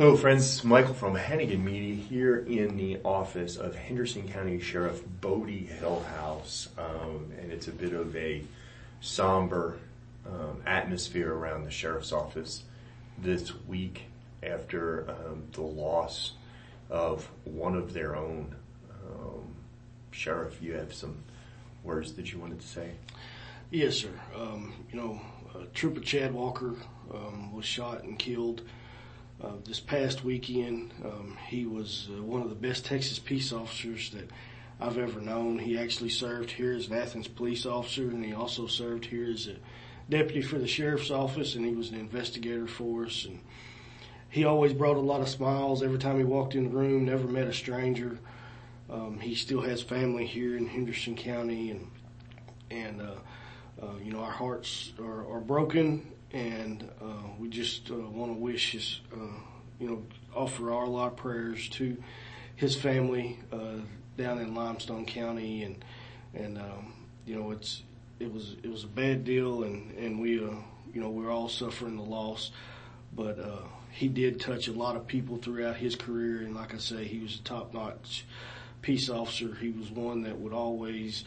Hello friends, Michael from Hannigan Media here in the office of Henderson County Sheriff Botie Hillhouse. Um, and it's a bit of a somber um, atmosphere around the sheriff's office this week after um, the loss of one of their own. Um, Sheriff, you have some words that you wanted to say? Yes, sir. Um, you know, uh, Trooper Chad Walker um, was shot and killed uh, this past weekend. Um, he was uh, one of the best Texas peace officers that I've ever known. He actually served here as an Athens police officer, and he also served here as a deputy for the sheriff's office, and he was an investigator for us. And he always brought a lot of smiles every time he walked in the room. Never met a stranger. Um, he still has family here in Henderson County, and and uh, uh, you know our hearts are, are broken, and uh, we just uh, want to wish his, uh, you know, offer our lot prayers to his family uh, down in Limestone County, and and um, you know it's it was it was a bad deal, and and we uh, you know we're all suffering the loss, but uh, he did touch a lot of people throughout his career, and like I say, he was a top notch peace officer. He was one that would always,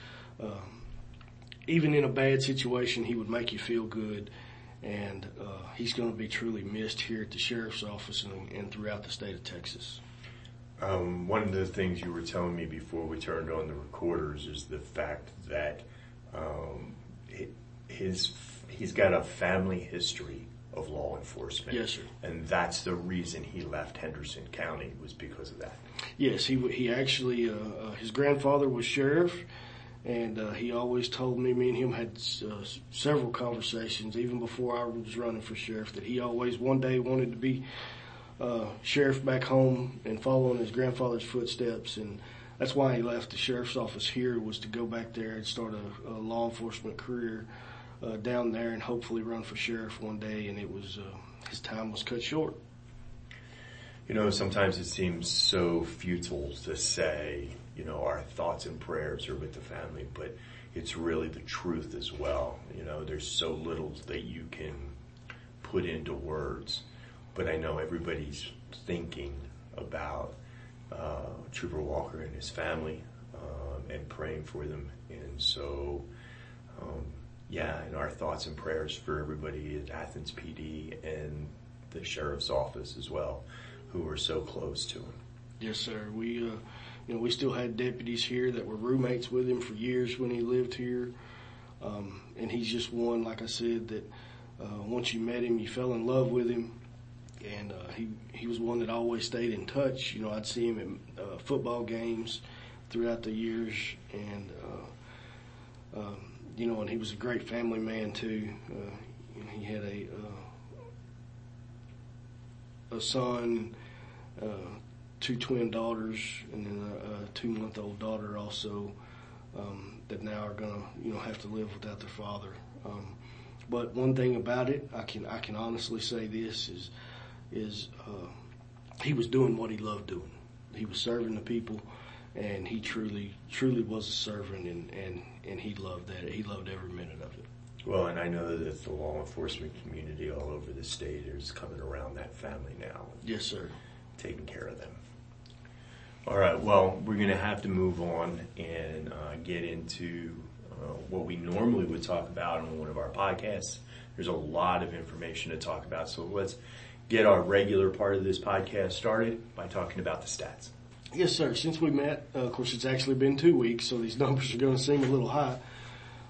even in a bad situation, he would make you feel good. And uh, he's going to be truly missed here at the sheriff's office and, and throughout the state of Texas. Um, one of the things you were telling me before we turned on the recorders is the fact that um, his he's got a family history of law enforcement. Yes, sir. And that's the reason he left Henderson County was because of that. Yes, he he actually uh, uh, his grandfather was sheriff, and uh, he always told me. Me and him had uh, several conversations even before I was running for sheriff that he always one day wanted to be uh, sheriff back home and follow in his grandfather's footsteps and. That's why he left the sheriff's office here was to go back there and start a, a law enforcement career uh, down there and hopefully run for sheriff one day. And it was uh, his time was cut short. You know, sometimes it seems so futile to say, you know, our thoughts and prayers are with the family, but it's really the truth as well. You know, there's so little that you can put into words, but I know everybody's thinking about uh, Trooper Walker and his family um, and praying for them. And so, um, yeah, and our thoughts and prayers for everybody at Athens PD and the sheriff's office as well, who were so close to him. Yes, sir. We, uh, you know, we still had deputies here that were roommates with him for years when he lived here. Um, and he's just one, like I said, that uh, once you met him, you fell in love with him. And uh, he he was one that always stayed in touch. You know, I'd see him at uh, football games throughout the years, and uh, um, you know, and he was a great family man too. Uh, he had a uh, a son, uh, two twin daughters, and then a, a two month old daughter also um, that now are gonna you know have to live without their father. Um, but one thing about it, I can I can honestly say this is is uh, he was doing what he loved doing. He was serving the people and he truly, truly was a servant, and and and he loved that. He loved every minute of it. Well, and I know that the law enforcement community all over the state is coming around that family now. Yes, sir. Taking care of them. All right. Well, we're going to have to move on and uh, get into uh, what we normally would talk about on one of our podcasts. There's a lot of information to talk about, so let's get our regular part of this podcast started by talking about the stats. Yes, sir. Since we met, uh, of course, it's actually been two weeks, so these numbers are going to seem a little high.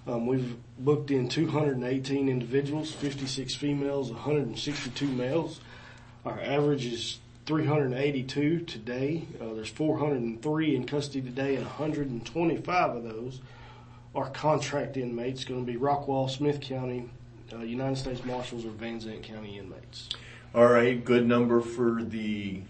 Um, we've booked in 218 individuals, 56 females, 162 males. Our average is 382 today. Uh, there's 403 in custody today, and 125 of those are contract inmates. Going to be Rockwall, Smith County, uh, United States Marshals, or Van Zandt County inmates. All right, good number for the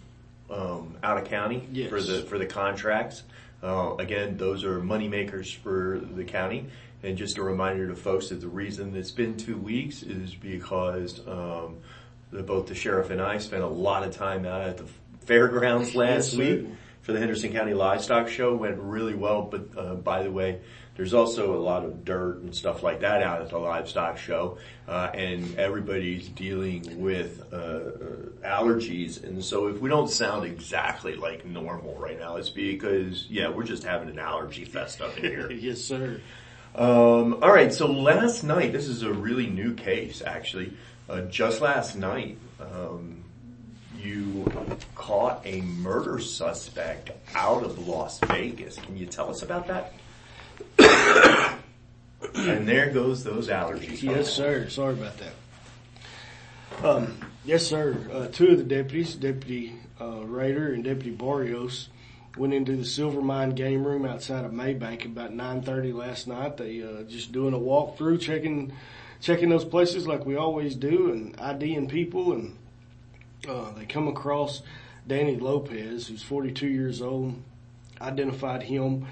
um, out of county yes. for the for the contracts. Uh, again, those are money makers for the county. And just a reminder to folks that the reason it's been two weeks is because um, both the sheriff and I spent a lot of time out at the fairgrounds last yes, week for the Henderson County Livestock Show. Went really well, but uh, by the way, There's also a lot of dirt and stuff like that out at the livestock show, uh, and everybody's dealing with uh, uh, allergies. And so, if we don't sound exactly like normal right now, it's because yeah, we're just having an allergy fest up in here. yes, sir. Um, all right, so last night, this is a really new case actually. Uh, just last night, um, you caught a murder suspect out of Las Vegas. Can you tell us about that? and there goes those allergies. Yes, sir. Sorry about that. Um, yes, sir. Uh, two of the deputies, Deputy uh, Rader and Deputy Barrios, went into the Silver Mine game room outside of Mabank about 9:30 last night. They uh, just doing a walkthrough, checking checking those places like we always do, and IDing people. And uh, they come across Danny Lopez, who's 42 years old. Identified him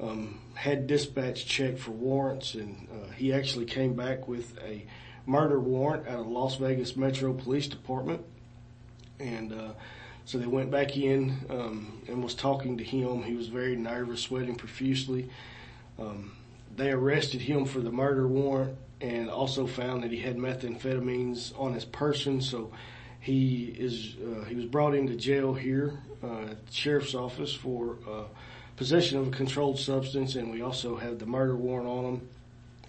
um, had dispatch checked for warrants, and uh, he actually came back with a murder warrant out of Las Vegas Metro Police Department, and uh, so they went back in um, and was talking to him. He was very nervous, sweating profusely. Um, they arrested him for the murder warrant and also found that he had methamphetamines on his person. So he is uh, he was brought into jail here uh, at the sheriff's office for uh, possession of a controlled substance, and we also have the murder warrant on him.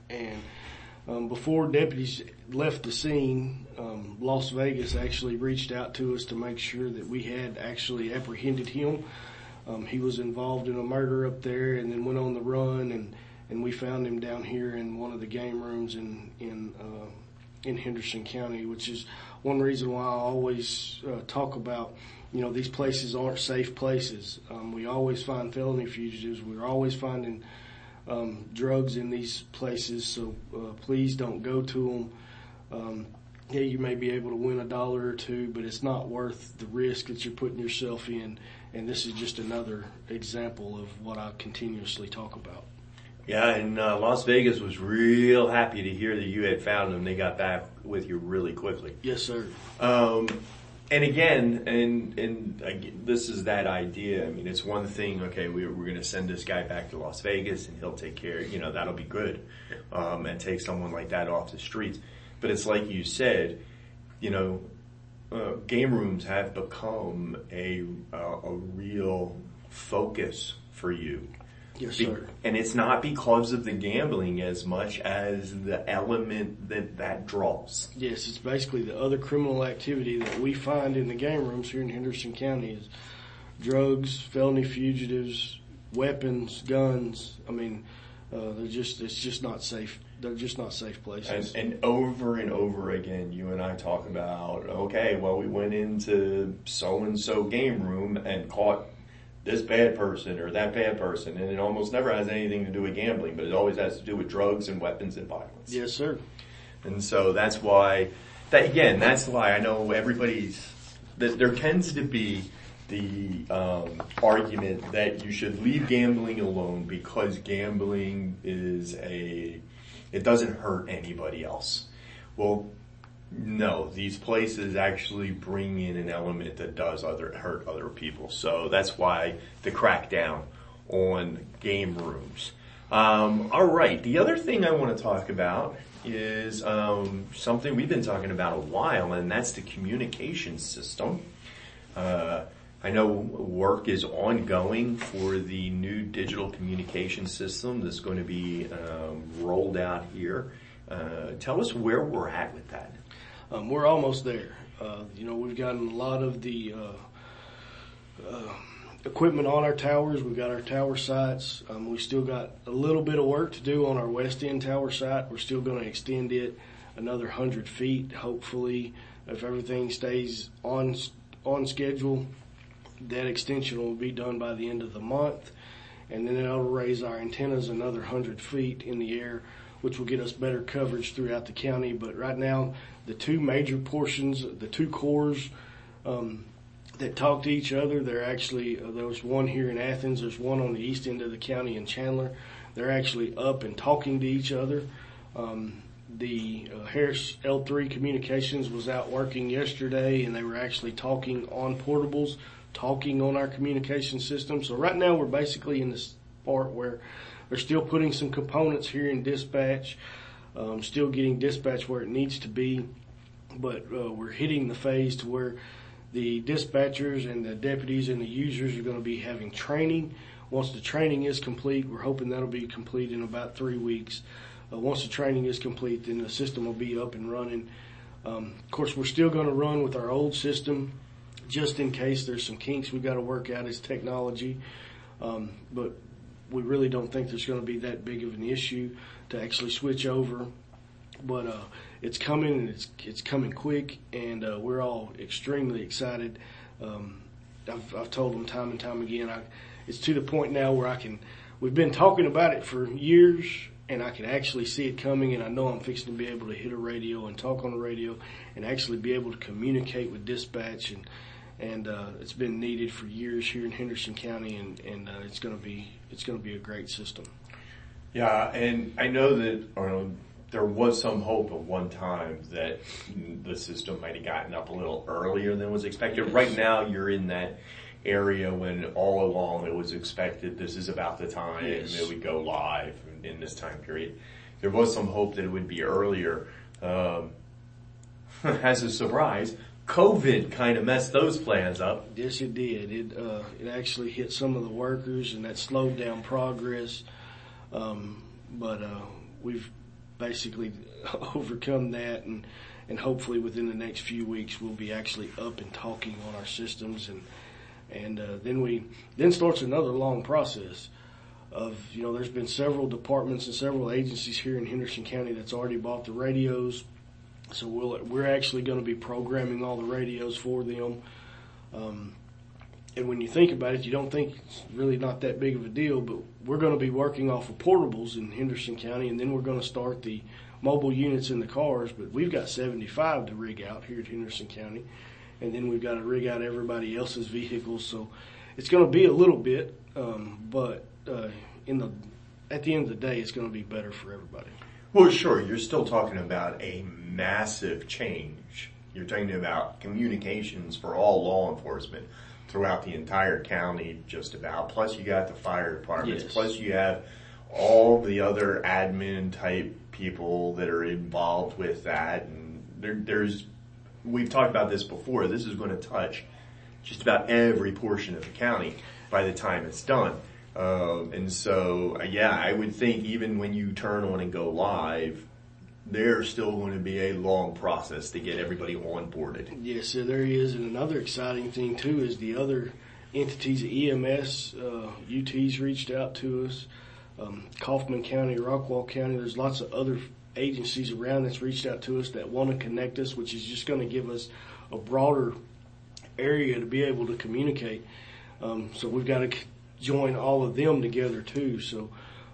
And um, before deputies left the scene, um, Las Vegas actually reached out to us to make sure that we had actually apprehended him. Um, he was involved in a murder up there, and then went on the run, and and we found him down here in one of the game rooms in in uh, in Henderson County, which is one reason why I always uh, talk about you know, these places aren't safe places. Um, we always find felony fugitives. We're always finding um, drugs in these places. So uh, please don't go to them. Um, yeah, you may be able to win a dollar or two, but it's not worth the risk that you're putting yourself in. And this is just another example of what I continuously talk about. Yeah, and uh, Las Vegas was real happy to hear that you had found them. They got back with you really quickly. Yes, sir. Um, and again, and and again, this is that idea. I mean, it's one thing. Okay, we, we're going to send this guy back to Las Vegas, and he'll take care. You know, that'll be good, um, and take someone like that off the streets. But it's like you said, you know, uh, game rooms have become a uh, a real focus for you. Yes, sir. And it's not because of the gambling as much as the element that that draws. Yes, it's basically the other criminal activity that we find in the game rooms here in Henderson County is drugs, felony fugitives, weapons, guns. I mean, uh, they're just, it's just not safe. They're just not safe places. And, and over and over again, you and I talk about, okay, well, we went into so and so game room and caught this bad person or that bad person, and it almost never has anything to do with gambling, but it always has to do with drugs and weapons and violence. Yes, sir. And so that's why, that again, that's why I know everybody's, that there tends to be the um, argument that you should leave gambling alone because gambling is a, it doesn't hurt anybody else. Well, no, these places actually bring in an element that does other hurt other people. So that's why the crackdown on game rooms. Um, all right, the other thing I want to talk about is um, something we've been talking about a while, and that's the communication system. Uh, I know work is ongoing for the new digital communication system that's going to be um, rolled out here. Uh, tell us where we're at with that. Um, we're almost there. Uh, you know, we've gotten a lot of the uh, uh, equipment on our towers. We've got our tower sites. Um, we still got a little bit of work to do on our west end tower site. We're still going to extend it another hundred feet. Hopefully, if everything stays on on schedule, that extension will be done by the end of the month, and then it'll raise our antennas another hundred feet in the air which will get us better coverage throughout the county. But right now, the two major portions, the two cores um, that talk to each other, they're actually uh, there was one here in Athens. There's one on the east end of the county in Chandler. They're actually up and talking to each other. Um, the uh, Harris L3 Communications was out working yesterday, and they were actually talking on portables, talking on our communication system. So right now, we're basically in this part where they're still putting some components here in dispatch, um, still getting dispatch where it needs to be, but uh, we're hitting the phase to where the dispatchers and the deputies and the users are going to be having training. Once the training is complete, we're hoping that'll be complete in about three weeks. Uh, once the training is complete, then the system will be up and running. Um, of course, we're still going to run with our old system just in case there's some kinks we've got to work out as technology. Um, but we really don't think there's going to be that big of an issue to actually switch over. But uh, it's coming and it's it's coming quick, and uh, we're all extremely excited. Um, I've, I've told them time and time again. I, it's to the point now where I can. We've been talking about it for years, and I can actually see it coming. And I know I'm fixing to be able to hit a radio and talk on the radio, and actually be able to communicate with dispatch and and uh, it's been needed for years here in Henderson County, and and uh, it's going to be it's going to be a great system. Yeah, and I know that there was some hope at one time that the system might have gotten up a little earlier than was expected. Right now, you're in that area when all along it was expected this is about the time Yes. that we go live in this time period. There was some hope that it would be earlier. Um, as a surprise, COVID kind of messed those plans up. Yes, it did. It uh, it actually hit some of the workers, and that slowed down progress. Um, but uh, we've basically overcome that, and and hopefully within the next few weeks we'll be actually up and talking on our systems, and and uh, then we then starts another long process. Of you know, there's been several departments and several agencies here in Henderson County that's already bought the radios. So we'll, we're actually going to be programming all the radios for them. Um, and when you think about it, you don't think it's really not that big of a deal, but we're going to be working off of portables in Henderson County, and then we're going to start the mobile units in the cars. But we've got 75 to rig out here at Henderson County, and then we've got to rig out everybody else's vehicles. So it's going to be a little bit, um, but uh, in the at the end of the day, it's going to be better for everybody. Well, sure, you're still talking about a massive change. You're talking about communications for all law enforcement throughout the entire county, just about. Plus, you got the fire departments. Yes. Plus, you have all the other admin type people that are involved with that. And there, there's, we've talked about this before. This is going to touch just about every portion of the county by the time it's done. Um, and so, yeah, I would think even when you turn on and go live, there's still going to be a long process to get everybody onboarded. Yes, so there is. And another exciting thing too is the other entities, EMS, uh, UT's reached out to us, um, Kaufman County, Rockwall County. There's lots of other agencies around that's reached out to us that want to connect us, which is just going to give us a broader area to be able to communicate. Um, so we've got to c- join all of them together too. So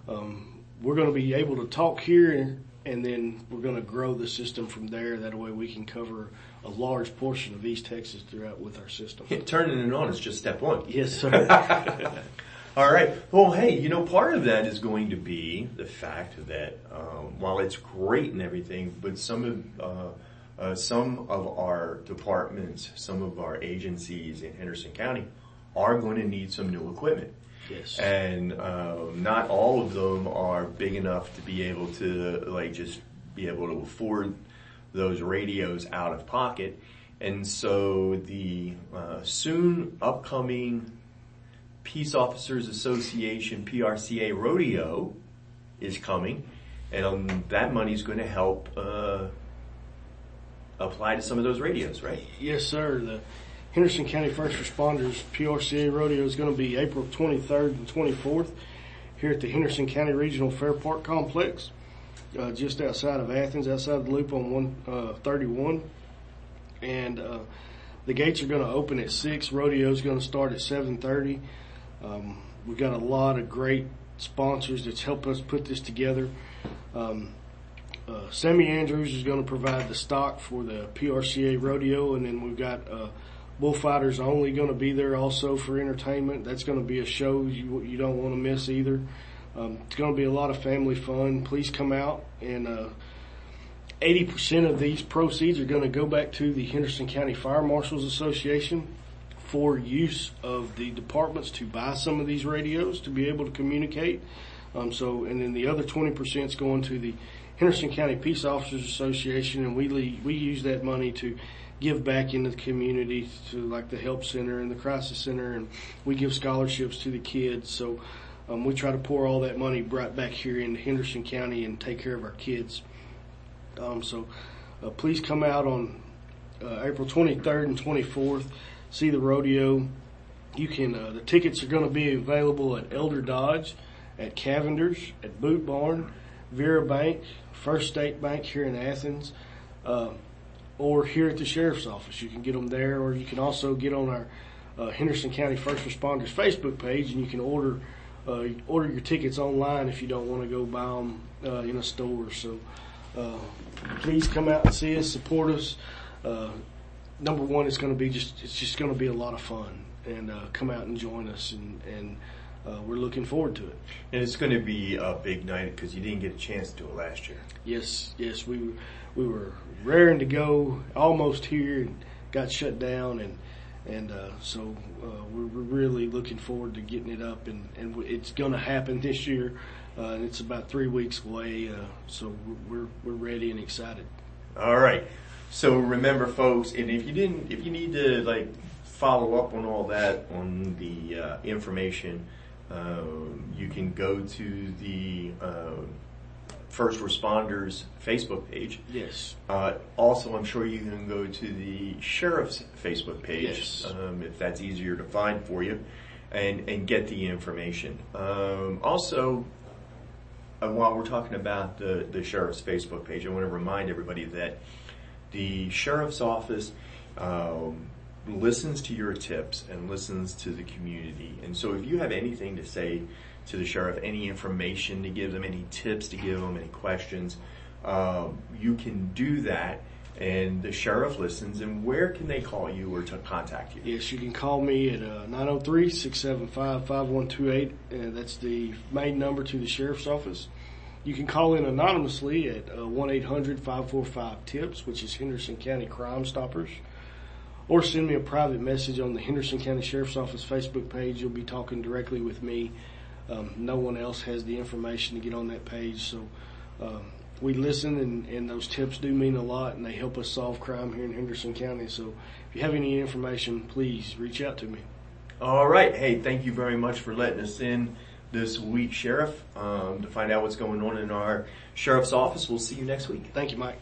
um, we're going to be able to talk here, and then we're going to grow the system from there. That way, we can cover a large portion of East Texas throughout with our system. Turning it on is just step one. Yes, sir. All right. Well, hey, you know, part of that is going to be the fact that um, while it's great and everything, but some of uh, uh, some of our departments, some of our agencies in Henderson County are going to need some new equipment. Yes. and um, not all of them are big enough to be able to like just be able to afford those radios out of pocket. And so the uh, soon upcoming Peace Officers Association PRCA rodeo is coming, and um, that money is going to help uh, apply to some of those radios, right? Yes, sir. The Henderson County First Responders PRCA Rodeo is going to be April 23rd and 24th here at the Henderson County Regional Fair Park Complex, uh, just outside of Athens, outside the loop on 131. and uh, the gates are going to open at 6. Rodeo is going to start at 7.30. Um, we've got a lot of great sponsors that's helped us put this together. Um, uh, Sammy Andrews is going to provide the stock for the PRCA rodeo, and then we've got Bullfighters Only going to be there also for entertainment. That's going to be a show you you don't want to miss either. Um, it's going to be a lot of family fun. Please come out and. Uh, 80% of these proceeds are going to go back to the Henderson County Fire Marshals Association for use of the departments to buy some of these radios to be able to communicate. Um, so, and then the other 20% is going to the Henderson County Peace Officers Association, and we we use that money to give back into the community to like the help center and the crisis center, and we give scholarships to the kids. So, um, we try to pour all that money right back here into Henderson County and take care of our kids. Um, so, uh, please come out on uh, April 23rd and 24th. See the rodeo. You can. Uh, the tickets are going to be available at Elder Dodge, at Cavender's, at Boot Barn, Vera Bank, First State Bank here in Athens, uh, or here at the sheriff's office. You can get them there, or you can also get on our uh, Henderson County First Responders Facebook page, and you can order uh, order your tickets online if you don't want to go buy them uh, in a store. So uh, please come out and see us, support us. Uh, number one, it's going to be just it's just going to be a lot of fun, and uh, come out and join us, and and uh, we're looking forward to it. And it's going to be a big night because you didn't get a chance to do it last year. Yes, yes, we we were raring to go, almost here, and got shut down, and and uh, so uh, we're, really looking forward to getting it up, and and it's going to happen this year. Uh, and it's about three weeks away, uh, so we're we're ready and excited. All right. So remember, folks, and if you didn't, if you need to like follow up on all that on the uh, information, um, you can go to the uh, first responders Facebook page. Yes. Uh, also, I'm sure you can go to the sheriff's Facebook page Yes. um, if that's easier to find for you, and and get the information. Um, also, uh, while we're talking about the the sheriff's Facebook page, I want to remind everybody that the sheriff's office. Um, listens to your tips and listens to the community. And so if you have anything to say to the sheriff, any information to give them, any tips to give them, any questions, um, you can do that. And the sheriff listens. And where can they call you or to contact you? Yes, you can call me at uh, 903-675-5128, and that's the main number to the sheriff's office. You can call in anonymously at uh, 1-800-545-TIPS, which is Henderson County Crime Stoppers, or send me a private message on the Henderson County Sheriff's Office Facebook page. You'll be talking directly with me. Um, no one else has the information to get on that page, so um, we listen, and, and those tips do mean a lot, and they help us solve crime here in Henderson County. So if you have any information, please reach out to me. All right. Hey, thank you very much for letting us in this week, Sheriff, um, to find out what's going on in our sheriff's office. We'll see you next week. Thank you, Mike.